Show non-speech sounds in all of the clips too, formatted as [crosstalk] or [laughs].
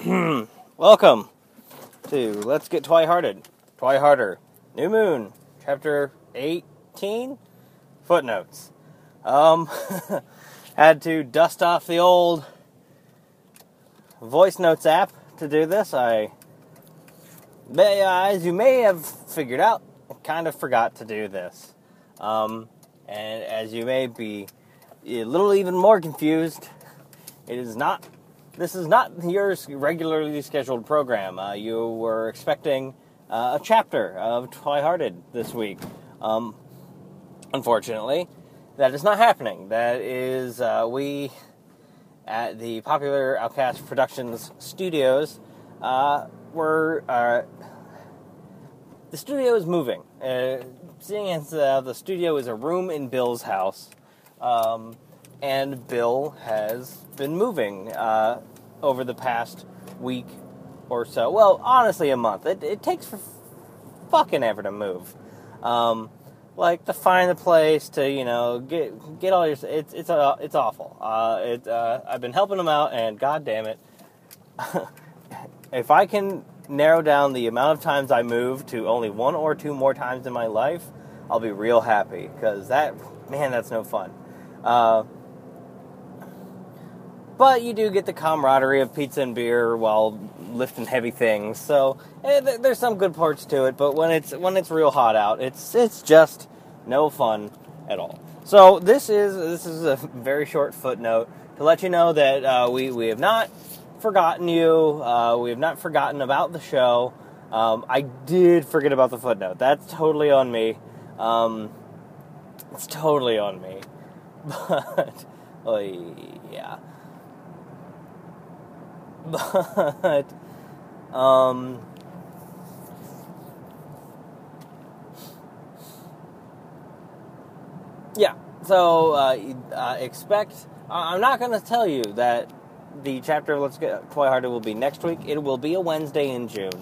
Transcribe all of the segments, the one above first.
[clears throat] Welcome to Let's Get Twi-Hearted. Twi-Harder. New Moon, chapter 18. Footnotes. Um, [laughs] had to dust off the old voice notes app to do this. I, as you may have figured out, I kind of forgot to do this. Um, and as you may be a little even more confused, it is not. This is not your regularly scheduled program. Uh, you were expecting uh, a chapter of Twi-Hearted this week. Um, unfortunately, that is not happening. That is, uh, we at the popular Outcast Productions studios uh, were. Uh, the studio is moving. Uh, seeing as the studio is a room in Bill's house, um, and Bill has been moving uh, over the past week or so. Well, honestly, a month. It, it takes for fucking ever to move. Um, like to find the place to you know get get all your it's it's uh, it's awful. Uh, it uh, I've been helping them out, and god damn it, [laughs] if I can narrow down the amount of times I move to only one or two more times in my life, I'll be real happy because that man that's no fun. But you do get the camaraderie of pizza and beer while lifting heavy things. So eh, th- there's some good parts to it, but when it's when it's real hot out, it's it's just no fun at all. So this is this is a [laughs] very short footnote to let you know that uh, we we have not forgotten you. Uh, we have not forgotten about the show. Um, I did forget about the footnote. That's totally on me. Um, it's totally on me. [laughs] But oh yeah but um, yeah. So uh, uh, expect. I'm not going to tell you that the chapter of Let's Get Twi-Hearted will be next week. It will be a Wednesday in June.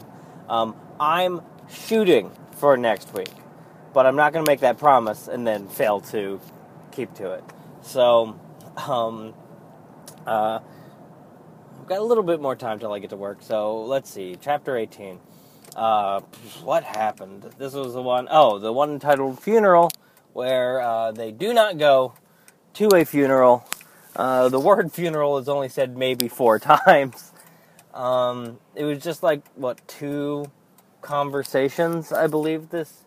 Um, I'm shooting for next week, but I'm not going to make that promise and then fail to keep to it. So, um, uh, got a little bit more time till I get to work. So let's see. Chapter 18. Uh, what happened? This was the one, oh, the one entitled Funeral, where uh, they do not go to a funeral. Uh, the [laughs] word funeral is only said maybe four [laughs] times. Um, it was just like, what, two conversations, I believe this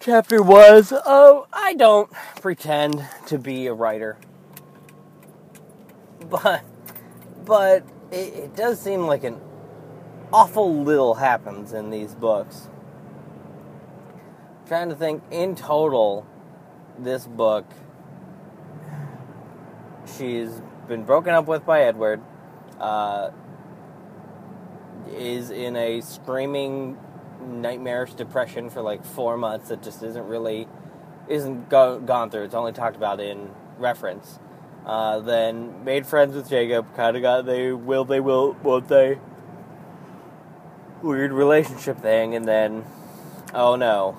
chapter was. Oh, I don't pretend to be a writer. [laughs] But but it, it does seem like an awful little happens in these books. I'm trying to think in total, this book, she's been broken up with by Edward, uh, is in a screaming, nightmarish depression for like four months that just isn't really, isn't go, gone through. It's only talked about in reference. Uh, then made friends with Jacob. Kind of got they will they will won't they weird relationship thing, and then oh no,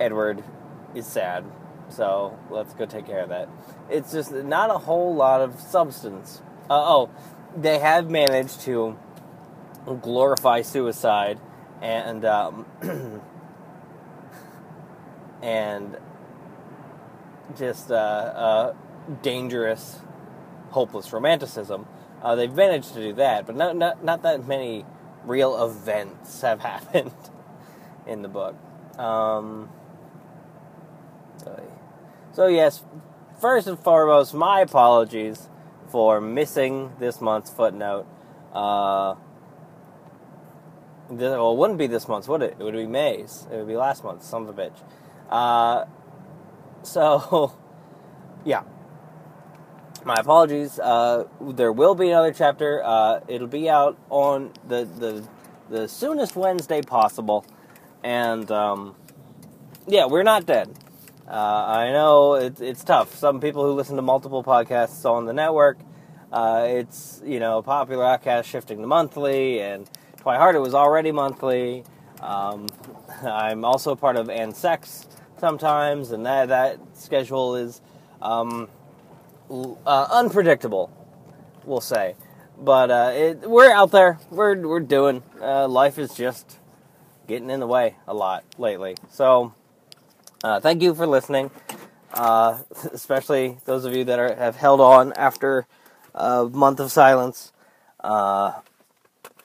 Edward is sad. So let's go take care of that. It's just not a whole lot of substance. Uh, oh, they have managed to glorify suicide and um, [clears throat] and just uh, uh, dangerous, hopeless romanticism. Uh, they've managed to do that, but not, not, not that many real events have [laughs] happened in the book. Um, so, yes, first and foremost, my apologies for missing this month's footnote. Uh, this, well, it wouldn't be this month, would it? It would be May's. It would be last month's, son of a bitch. Uh, so, [laughs] yeah, my apologies. Uh, there will be another chapter. Uh, it'll be out on the, the the soonest Wednesday possible, and um, yeah, we're not dead. Uh, I know it's it's tough. Some people who listen to multiple podcasts on the network, uh, it's you know popular outcast shifting to monthly, and Twi-Hearted was already monthly. Um, [laughs] I'm also part of and Sex sometimes, and that that schedule is. Um, uh, unpredictable, we'll say. but uh, it, we're out there. We're we're doing. Uh, life is just getting in the way a lot lately. So, uh, thank you for listening. Uh, [laughs] especially those of you that are, have held on after a month of silence. Uh,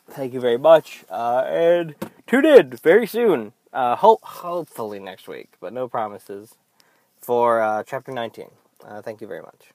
thank you very much. And tune in very soon. Ho- hopefully next week, but no promises for chapter 19. Uh, thank you very much.